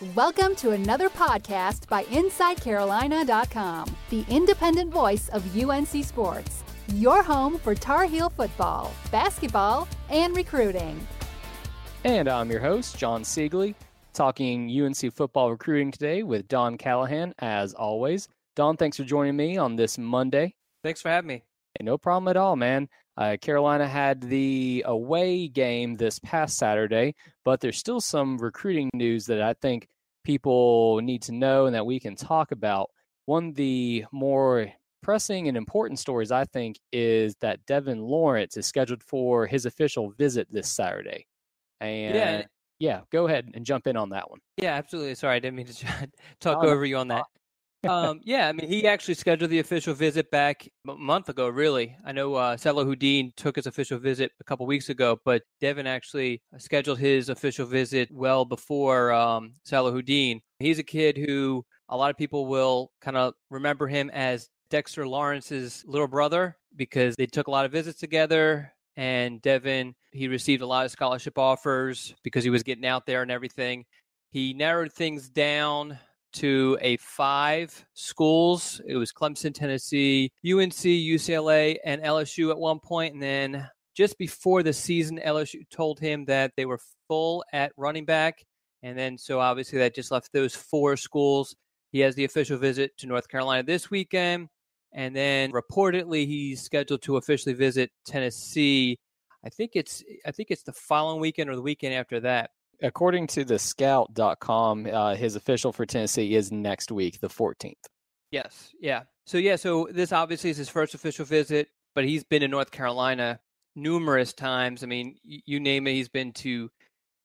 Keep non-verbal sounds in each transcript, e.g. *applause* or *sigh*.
Welcome to another podcast by InsideCarolina.com, the independent voice of UNC Sports, your home for Tar Heel football, basketball, and recruiting. And I'm your host, Jon Seiglie, talking UNC football recruiting today with Don Callahan, as always. Don, thanks for joining me on this Monday. Thanks for having me. Hey, no problem at all, man. Uh, Carolina had the away game this past Saturday, but there's still some recruiting news that I think people need to know and that we can talk about. One of the more pressing and important stories, I think, is that Devon Lawrence is scheduled for his official visit this Saturday. And yeah, yeah go ahead and jump in on that one. Yeah, absolutely. Sorry, I didn't mean to *laughs* talk oh, over you on that um, yeah, I mean, he actually scheduled the official visit back a month ago. Really, I know uh, Salahuddin took his official visit a couple weeks ago, but Devon actually scheduled his official visit well before um, Salahuddin. He's a kid who a lot of people will kind of remember him as Dexter Lawrence's little brother because they took a lot of visits together. And Devon, he received a lot of scholarship offers because he was getting out there and everything. He narrowed things down to a five schools. It was Clemson, Tennessee, UNC, UCLA, and LSU at one point. And then just before the season, LSU told him that they were full at running back. And then, so obviously, that just left those four schools. He has the official visit to North Carolina this weekend. And then reportedly, he's scheduled to officially visit Tennessee. I think it's I think it's the following weekend or the weekend after that according to the scout.com, uh, his official for Tennessee is next week, the 14th. Yes. Yeah. So, yeah. So, this obviously is his first official visit, but he's been in North Carolina numerous times. I mean, you name it, he's been to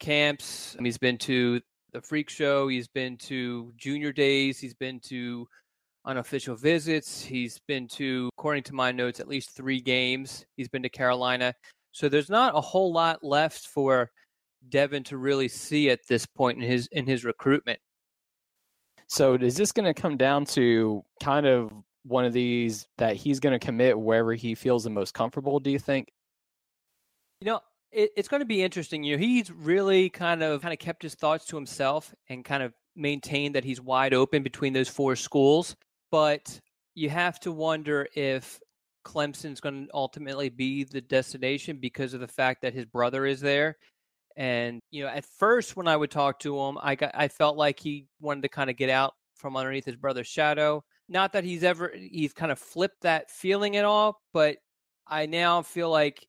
camps, he's been to the freak show, he's been to junior days, he's been to unofficial visits, he's been to, according to my notes, at least three games. He's been to Carolina. So, there's not a whole lot left for Devon to really see at this point in his in his recruitment. So is this going to come down to kind of one of these that he's going to commit wherever he feels the most comfortable? Do you think? You know, it, it's going to be interesting. You know, he's really kind of kind of kept his thoughts to himself and kind of maintained that he's wide open between those four schools. But you have to wonder if Clemson's going to ultimately be the destination because of the fact that his brother is there. And you know, at first when I would talk to him, I got I felt like he wanted to kind of get out from underneath his brother's shadow. Not that he's ever he's kind of flipped that feeling at all, but I now feel like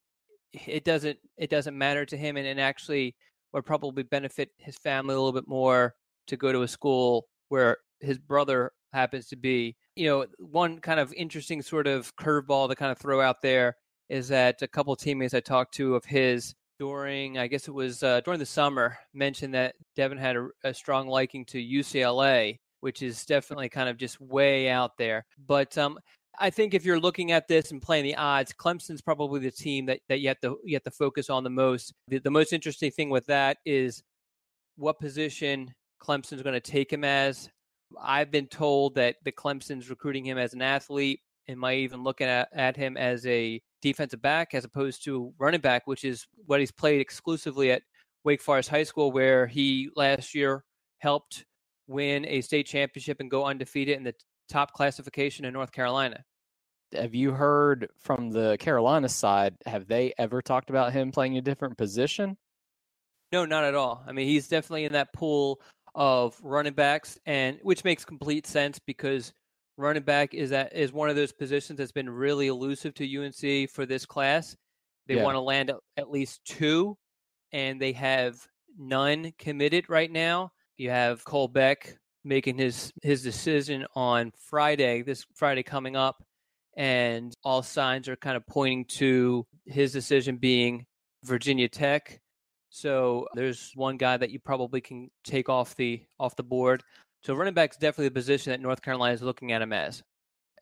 it doesn't it doesn't matter to him and, and actually would probably benefit his family a little bit more to go to a school where his brother happens to be. You know, one kind of interesting sort of curveball to kind of throw out there is that a couple teammates I talked to of his during, I guess it was uh, during the summer, mentioned that Devon had a, a, strong liking to UCLA, which is definitely kind of just way out there. But um, I think if you're looking at this and playing the odds, Clemson's probably the team that, that you have to you have to focus on the most. The, the most interesting thing with that is what position Clemson's going to take him as. I've been told that the Clemson's recruiting him as an athlete and might even look at, at him as a defensive back as opposed to running back, which is what he's played exclusively at Wake Forest High School, where he last year helped win a state championship and go undefeated in the top classification in North Carolina. Have you heard from the Carolina side? Have they ever talked about him playing a different position? No, not at all. I mean, he's definitely in that pool of running backs, and which makes complete sense because running back is that is one of those positions that's been really elusive to UNC for this class. They yeah. want to land at least two, and they have none committed right now. You have Cole Beck making his his decision on Friday, this Friday coming up, and all signs are kind of pointing to his decision being Virginia Tech. So there's one guy that you probably can take off the off the board. So running back is definitely the position that North Carolina is looking at him as.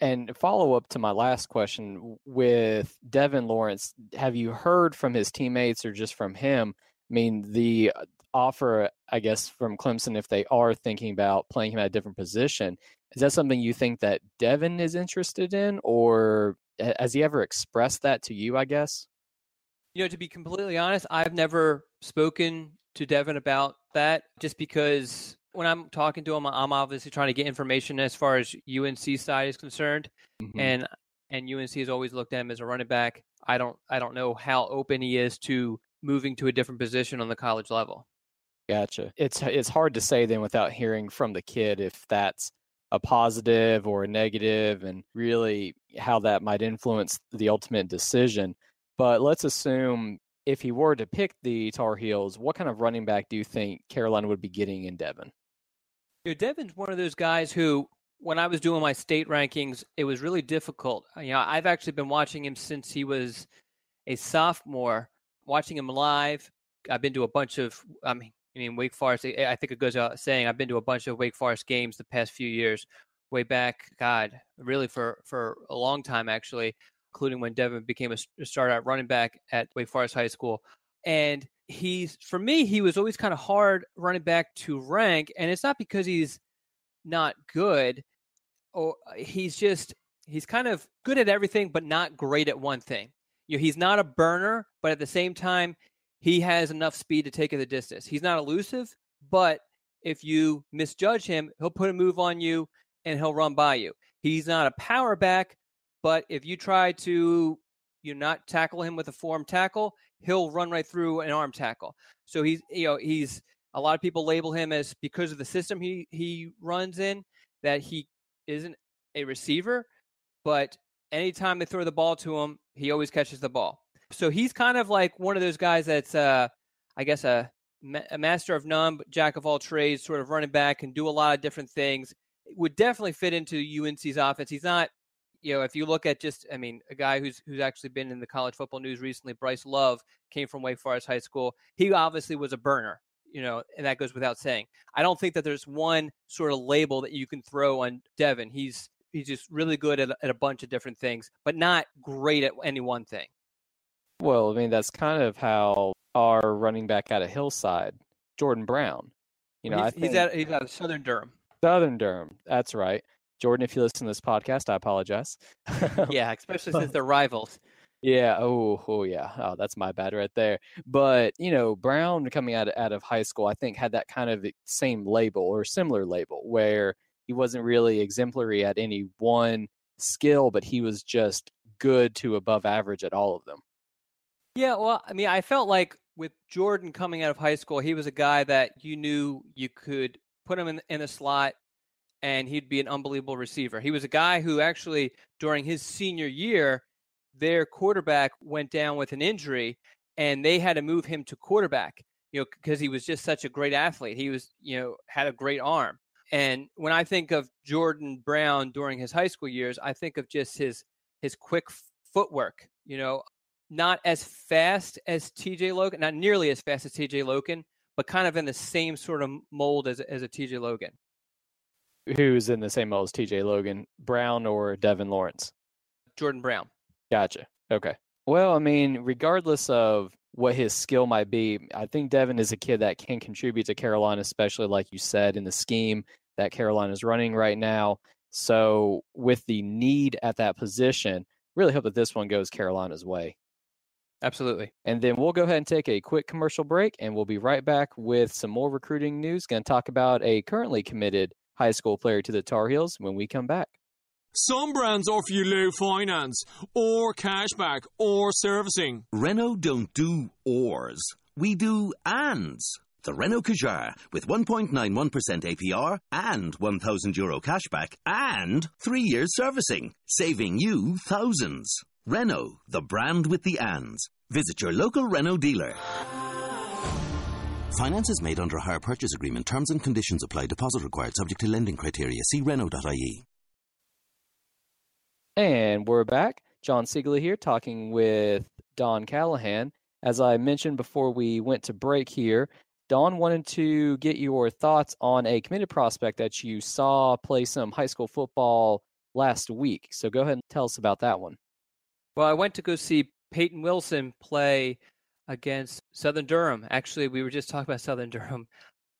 And follow up to my last question with Devon Lawrence, have you heard from his teammates or just from him? I mean, the uh, offer, I guess, from Clemson, if they are thinking about playing him at a different position, is that something you think that Devon is interested in, or has he ever expressed that to you? I guess. You know, to be completely honest, I've never spoken to Devon about that, just because when I'm talking to him, I'm obviously trying to get information as far as UNC side is concerned, mm-hmm. and and UNC has always looked at him as a running back. I don't I don't know how open he is to moving to a different position on the college level. Gotcha. It's it's hard to say then without hearing from the kid if that's a positive or a negative and really how that might influence the ultimate decision. But let's assume if he were to pick the Tar Heels, what kind of running back do you think Carolina would be getting in Devon? You know, Devon's one of those guys who, when I was doing my state rankings, it was really difficult. Uh, you know, I've actually been watching him since he was a sophomore, watching him live. I've been to a bunch of, I mean, I mean, Wake Forest. I think it goes out saying I've been to a bunch of Wake Forest games the past few years, way back. God, really for for a long time actually, including when Devon became a starter at running back at Wake Forest High School. And he's for me, he was always kind of hard running back to rank, and it's not because he's not good, or uh, he's just he's kind of good at everything, but not great at one thing. You know, he's not a burner, but at the same time, he has enough speed to take it the distance. He's not elusive, but if you misjudge him, he'll put a move on you and he'll run by you. He's not a power back, but if you try to you not tackle him with a form tackle, he'll run right through an arm tackle. So he's you know he's a lot of people label him as because of the system he he runs in that he isn't a receiver, but anytime they throw the ball to him, he always catches the ball. So he's kind of like one of those guys that's, uh, I guess, a, a master of none, but jack of all trades, sort of running back and do a lot of different things. Would definitely fit into UNC's offense. He's not, you know, if you look at just, I mean, a guy who's who's actually been in the college football news recently, Bryce Love came from Wake Forest High School. He obviously was a burner, you know, and that goes without saying. I don't think that there's one sort of label that you can throw on Devon. He's he's just really good at, at a bunch of different things, but not great at any one thing. Well, I mean, that's kind of how our running back out of Hillside, Jordan Brown. You know, he's, he's at he's out of Southern Durham. Southern Durham. That's right. Jordan, if you listen to this podcast, I apologize. *laughs* yeah, especially since they're rivals. Yeah. Oh, oh, yeah. Oh, that's my bad right there. But you know, Brown coming out of, out of high school, I think had that kind of same label or similar label where he wasn't really exemplary at any one skill, but he was just good to above average at all of them. Yeah, well, I mean, I felt like with Jordan coming out of high school, he was a guy that you knew you could put him in in a slot and he'd be an unbelievable receiver. He was a guy who actually during his senior year, their quarterback went down with an injury and they had to move him to quarterback, you know, because he was just such a great athlete. He was, you know, had a great arm. And when I think of Jordan Brown during his high school years, I think of just his his quick footwork. You know, not as fast as TJ Logan, not nearly as fast as TJ Logan, but kind of in the same sort of mold as, as a TJ Logan. Who's in the same mold as TJ Logan, Brown or Devon Lawrence? Jordan Brown. Gotcha. Okay. Well, I mean, regardless of what his skill might be, I think Devon is a kid that can contribute to Carolina, especially like you said, in the scheme that Carolina is running right now. So, with the need at that position, really hope that this one goes Carolina's way. Absolutely. And then we'll go ahead and take a quick commercial break and we'll be right back with some more recruiting news. Going to talk about a currently committed high school player to the Tar Heels when we come back. Some brands offer you low finance, or cashback, or servicing. Renault don't do ors. We do ands. The Renault Kadjar with 1.91% APR and 1,000 euro cashback and three years servicing, saving you thousands. Renault, the brand with the ands. Visit your local Renault dealer. Finance is made under a hire purchase agreement. Terms and conditions apply. Deposit required subject to lending criteria. See Renault.ie. And we're back. Jon Seiglie here talking with Don Callahan. As I mentioned before we went to break here, Don wanted to get your thoughts on a committed prospect that you saw play some high school football last week. So go ahead and tell us about that one. Well, I went to go see Peyton Wilson play against Southern Durham. Actually, we were just talking about Southern *laughs* Durham.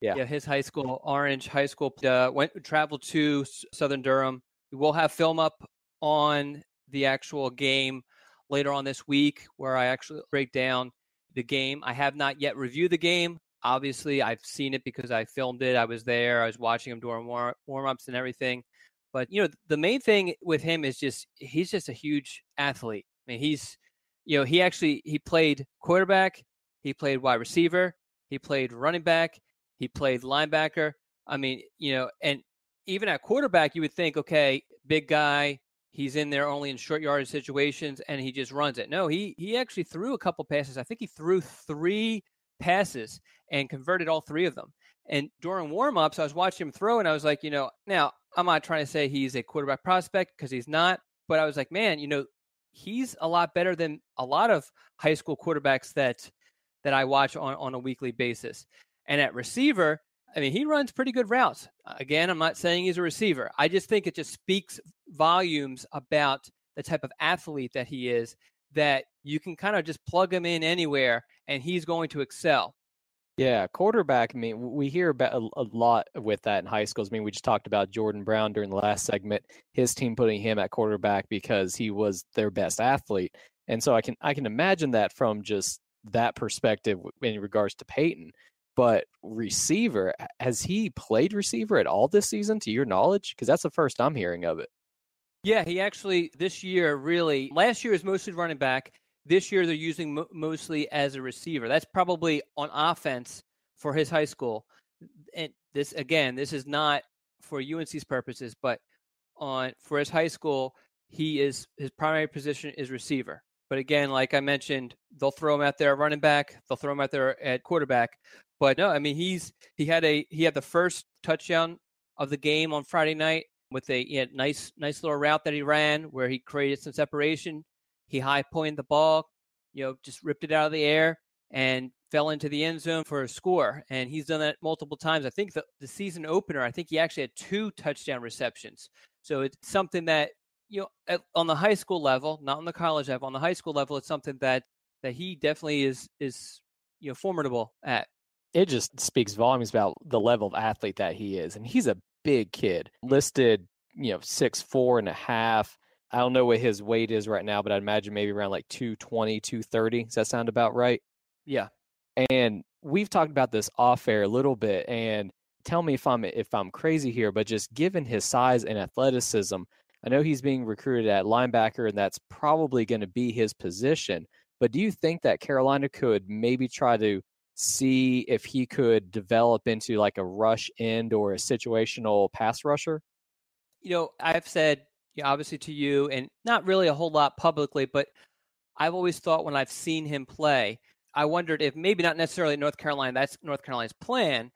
Yeah, yeah his high school, Orange High School, uh, went traveled to Southern Durham. We will have film up on the actual game later on this week, where I actually break down the game. I have not yet reviewed the game, Obviously, I've seen it because I filmed it. I was there. I was watching him during war- warm ups and everything. But you know, the main thing with him is just he's just a huge athlete. I mean, he's you know he actually he played quarterback, he played wide receiver, he played running back, he played linebacker. I mean, you know, and even at quarterback, you would think, okay, big guy, he's in there only in short yardage situations, and he just runs it. No, he he actually threw a couple passes. I think he threw three passes and converted all three of them. And during warmups, I was watching him throw, and I was like, you know, now I'm not trying to say he's a quarterback prospect because he's not, but I was like, man, you know, he's a lot better than a lot of high school quarterbacks that that I watch on, on a weekly basis. And at receiver, I mean, he runs pretty good routes. Again, I'm not saying he's a receiver. I just think it just speaks volumes about the type of athlete that he is that you can kind of just plug him in anywhere and he's going to excel. Yeah, quarterback. I mean, we hear about a, lot with that in high schools. I mean, we just talked about Jordan Brown during the last segment. His team putting him at quarterback because he was their best athlete, and so I can I can imagine that from just that perspective in regards to Peyton. But receiver, has he played receiver at all this season, to your knowledge? Because that's the first I'm hearing of it. Yeah, he actually this year really last year is mostly running back. This year, they're using mo- mostly as a receiver. That's probably on offense for his high school. And this again, this is not for UNC's purposes, but on for his high school, he is his primary position is receiver. But again, like I mentioned, they'll throw him out there at running back. They'll throw him out there at quarterback. But no, I mean he's he had a he had the first touchdown of the game on Friday night with a nice nice little route that he ran where he created some separation. He high pointed the ball, you know, just ripped it out of the air and fell into the end zone for a score. And he's done that multiple times. I think the, the season opener, I think he actually had two touchdown receptions. So it's something that, you know, at, on the high school level, not on the college level, on the high school level, it's something that that he definitely is is you know formidable at. It just speaks volumes about the level of athlete that he is, and he's a big kid, listed you know six four and a half, I don't know what his weight is right now, but I'd imagine maybe around like 220, 230. Does that sound about right? Yeah. And we've talked about this off air a little bit and tell me if I'm if I'm crazy here, but just given his size and athleticism, I know he's being recruited at linebacker and that's probably going to be his position. But do you think that Carolina could maybe try to see if he could develop into like a rush end or a situational pass rusher? You know, I've said obviously to you, and not really a whole lot publicly, but I've always thought when I've seen him play, I wondered if maybe not necessarily North Carolina, that's North Carolina's plan,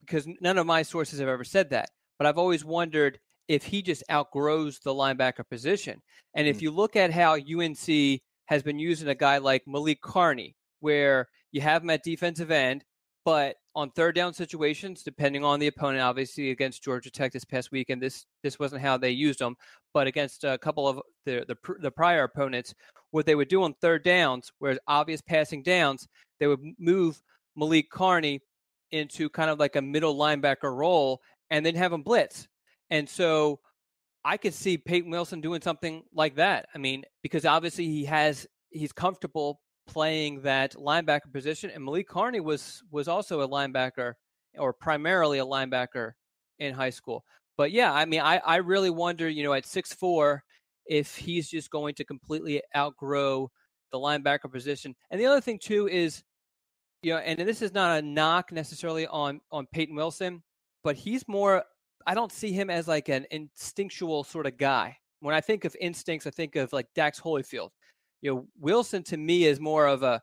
because none of my sources have ever said that. But I've always wondered if he just outgrows the linebacker position. And if mm. you look at how UNC has been using a guy like Malik Carney, where you have him at defensive end, but on third down situations, depending on the opponent, obviously against Georgia Tech this past weekend, this this wasn't how they used them, but against a couple of the the, the prior opponents, what they would do on third downs, whereas obvious passing downs, they would move Malik Carney into kind of like a middle linebacker role and then have him blitz. And so I could see Peyton Wilson doing something like that. I mean, because obviously he has he's comfortable playing that linebacker position, and Malik Carney was was also a linebacker or primarily a linebacker in high school. But yeah, I mean, I I really wonder, you know, at six four, if he's just going to completely outgrow the linebacker position. And the other thing too is, you know, and this is not a knock necessarily on on Peyton Wilson, but he's more. I don't see him as like an instinctual sort of guy. When I think of instincts, I think of like Dax Hollifield you know, Wilson to me is more of a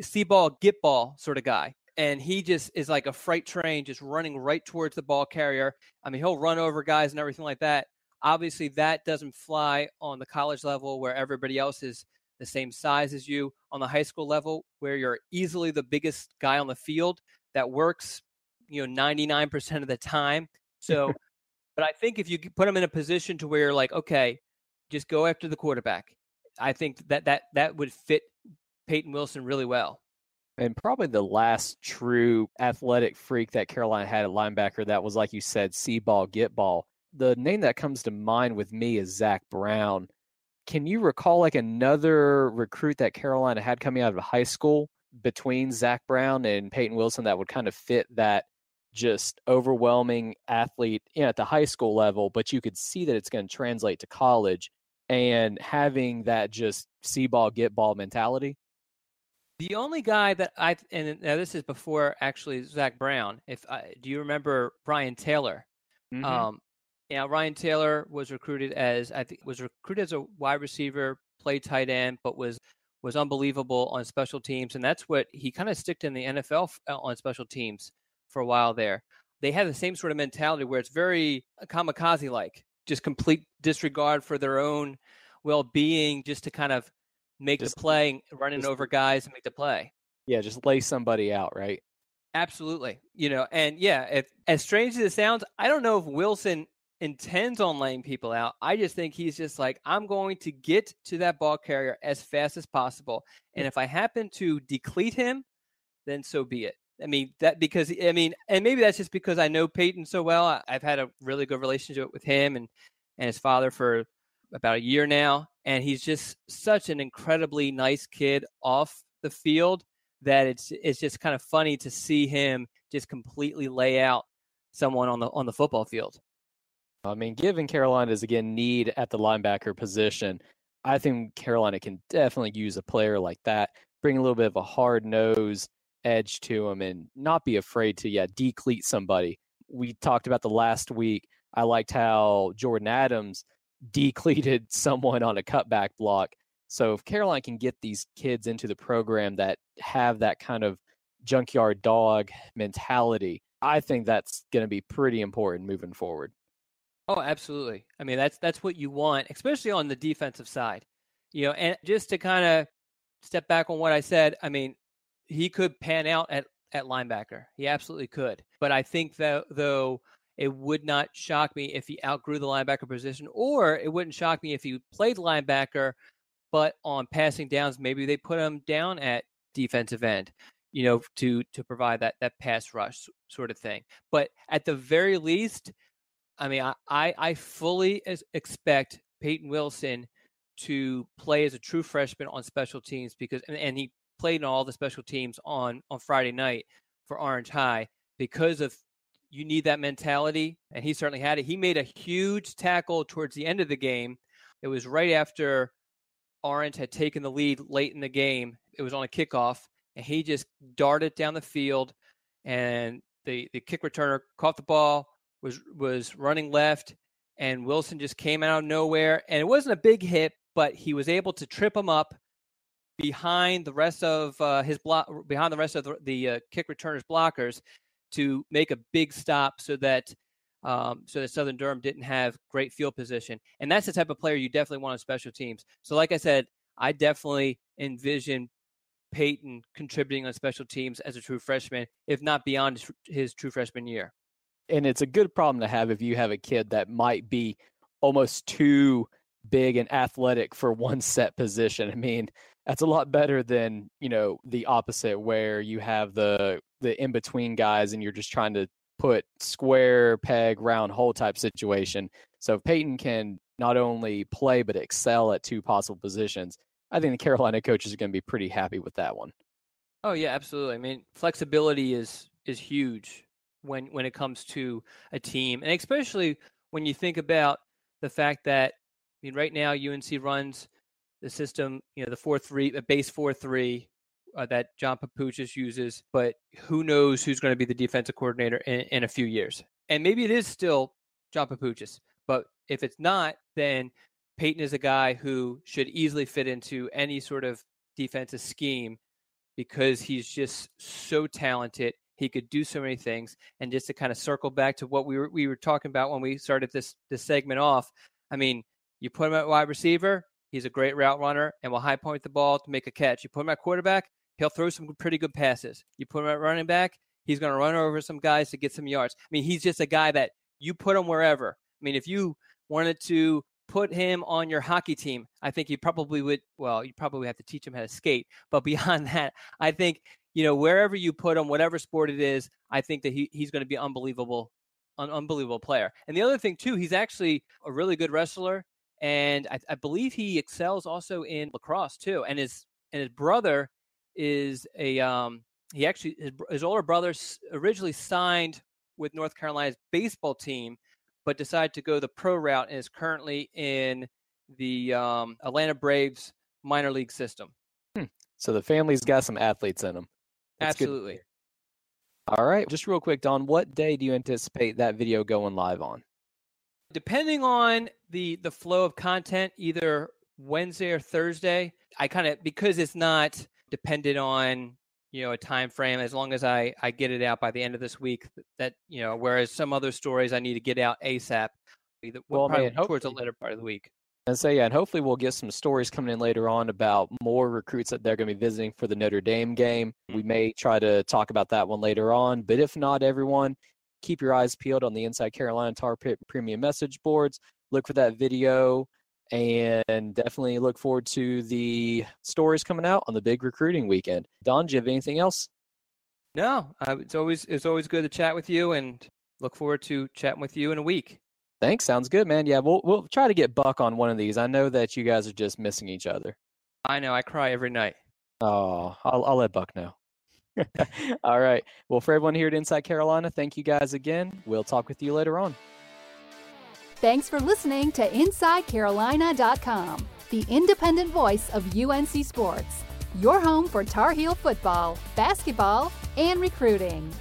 see ball, get ball sort of guy. And he just is like a freight train, just running right towards the ball carrier. I mean, he'll run over guys and everything like that. Obviously, that doesn't fly on the college level where everybody else is the same size as you. On the high school level, where you're easily the biggest guy on the field, that works, you know, 99% of the time. So, *laughs* but I think if you put him in a position to where you're like, okay, just go after the quarterback I think that that that would fit Peyton Wilson really well. And probably the last true athletic freak that Carolina had at linebacker that was, like you said, see ball, get ball. The name that comes to mind with me is Zach Brown. Can you recall like another recruit that Carolina had coming out of high school between Zach Brown and Peyton Wilson that would kind of fit that just overwhelming athlete you know, at the high school level, but you could see that it's going to translate to college and having that just see ball, get ball mentality. The only guy that I and now this is before actually Zach Brown. If I, do you remember Ryan Taylor? Mm-hmm. Um, yeah, Ryan Taylor was recruited as I think was recruited as a wide receiver, played tight end, but was was unbelievable on special teams, and that's what he kind of sticked in the NFL uh, on special teams for a while there. They have the same sort of mentality where it's very kamikaze like, just complete disregard for their own well being, just to kind of make just, the play, running just, over guys and make the play. Yeah, just lay somebody out, right? Absolutely. You know, and yeah, if as strange as it sounds, I don't know if Wilson intends on laying people out. I just think he's just like, I'm going to get to that ball carrier as fast as possible. And mm. if I happen to deplete him, then so be it. I mean, that because, I mean, and maybe that's just because I know Peyton so well. I've had a really good relationship with him and, and his father for about a year now. And he's just such an incredibly nice kid off the field that it's it's just kind of funny to see him just completely lay out someone on the on the football field. I mean, given Carolina's again need at the linebacker position, I think Carolina can definitely use a player like that, bring a little bit of a hard nose edge to him, and not be afraid to yeah decleat somebody. We talked about the last week. I liked how Jordan Adams decleated *laughs* someone on a cutback block. So if Caroline can get these kids into the program that have that kind of junkyard dog mentality, I think that's going to be pretty important moving forward. Oh, absolutely. I mean, that's that's what you want, especially on the defensive side. You know, and just to kind of step back on what I said, I mean, he could pan out at at linebacker. He absolutely could. But I think that though it would not shock me if he outgrew the linebacker position, or it wouldn't shock me if he played linebacker, but on passing downs, maybe they put him down at defensive end, you know, to to provide that that pass rush sort of thing. But at the very least, I mean, I, I, fully expect Peyton Wilson to play as a true freshman on special teams because, and, and he played in all the special teams on on Friday night for Orange High because of you need that mentality, and he certainly had it. He made a huge tackle towards the end of the game. It was right after Orange had taken the lead late in the game. It was on a kickoff, and he just darted down the field, and the the kick returner caught the ball, was was running left, and Wilson just came out of nowhere, and it wasn't a big hit, but he was able to trip him up behind the rest of uh, his block, behind the rest of the, the uh, kick returners blockers, to make a big stop so that um, so that Southern Durham didn't have great field position, and that's the type of player you definitely want on special teams. So, like I said, I definitely envision Peyton contributing on special teams as a true freshman, if not beyond his, his true freshman year and it's a good problem to have if you have a kid that might be almost too big and athletic for one set position. I mean, that's a lot better than, you know, the opposite where you have the the in between guys and you're just trying to put square peg round hole type situation. So if Peyton can not only play but excel at two possible positions, I think the Carolina coaches are going to be pretty happy with that one. Oh yeah, absolutely. I mean, flexibility is is huge when when it comes to a team, and especially when you think about the fact that I mean, right now UNC runs the system, you know, the four three, the base four three uh, that John Papuchis uses, but who knows who's going to be the defensive coordinator in, in a few years? And maybe it is still John Papuchis, but if it's not, then Peyton is a guy who should easily fit into any sort of defensive scheme because he's just so talented. He could do so many things. And just to kind of circle back to what we were we were talking about when we started this this segment off, I mean, you put him at wide receiver, he's a great route runner and will high point the ball to make a catch. You put him at quarterback, he'll throw some pretty good passes. You put him at running back, he's going to run over some guys to get some yards. I mean, he's just a guy that you put him wherever. I mean, if you wanted to put him on your hockey team, I think you probably would. Well, you probably have to teach him how to skate. *laughs* But beyond that, I think you know, wherever you put him, whatever sport it is, I think that he, he's going to be unbelievable, an unbelievable player. And the other thing too, he's actually a really good wrestler, and I, I believe he excels also in lacrosse too. And his and his brother is a um, he actually his, his older brother originally signed with North Carolina's baseball team, but decided to go the pro route and is currently in the um, Atlanta Braves minor league system. Hmm. So the family's got some athletes in them. That's Absolutely. All right, just real quick, Don. What day do you anticipate that video going live on? Depending on the the flow of content, either Wednesday or Thursday. I kind of because it's not dependent on you know a time frame as long as i i get it out by the end of this week that you know whereas some other stories i need to get out asap well, man, towards the later part of the week and so yeah and hopefully we'll get some stories coming in later on about more recruits that they're going to be visiting for the notre dame game mm-hmm. we may try to talk about that one later on but if not everyone keep your eyes peeled on the inside carolina tar pit premium message boards look for that video and definitely look forward to the stories coming out on the big recruiting weekend. Don, do you have anything else? No, uh, it's always it's always good to chat with you, and look forward to chatting with you in a week. Thanks, sounds good, man. Yeah, we'll we'll try to get Buck on one of these. I know that you guys are just missing each other. I know. I cry every night. Oh, I'll I'll let Buck know. *laughs* All right. Well, for everyone here at Inside Carolina, thank you guys again. We'll talk with you later on. Thanks for listening to InsideCarolina.com, the independent voice of UNC Sports, your home for Tar Heel football, basketball, and recruiting.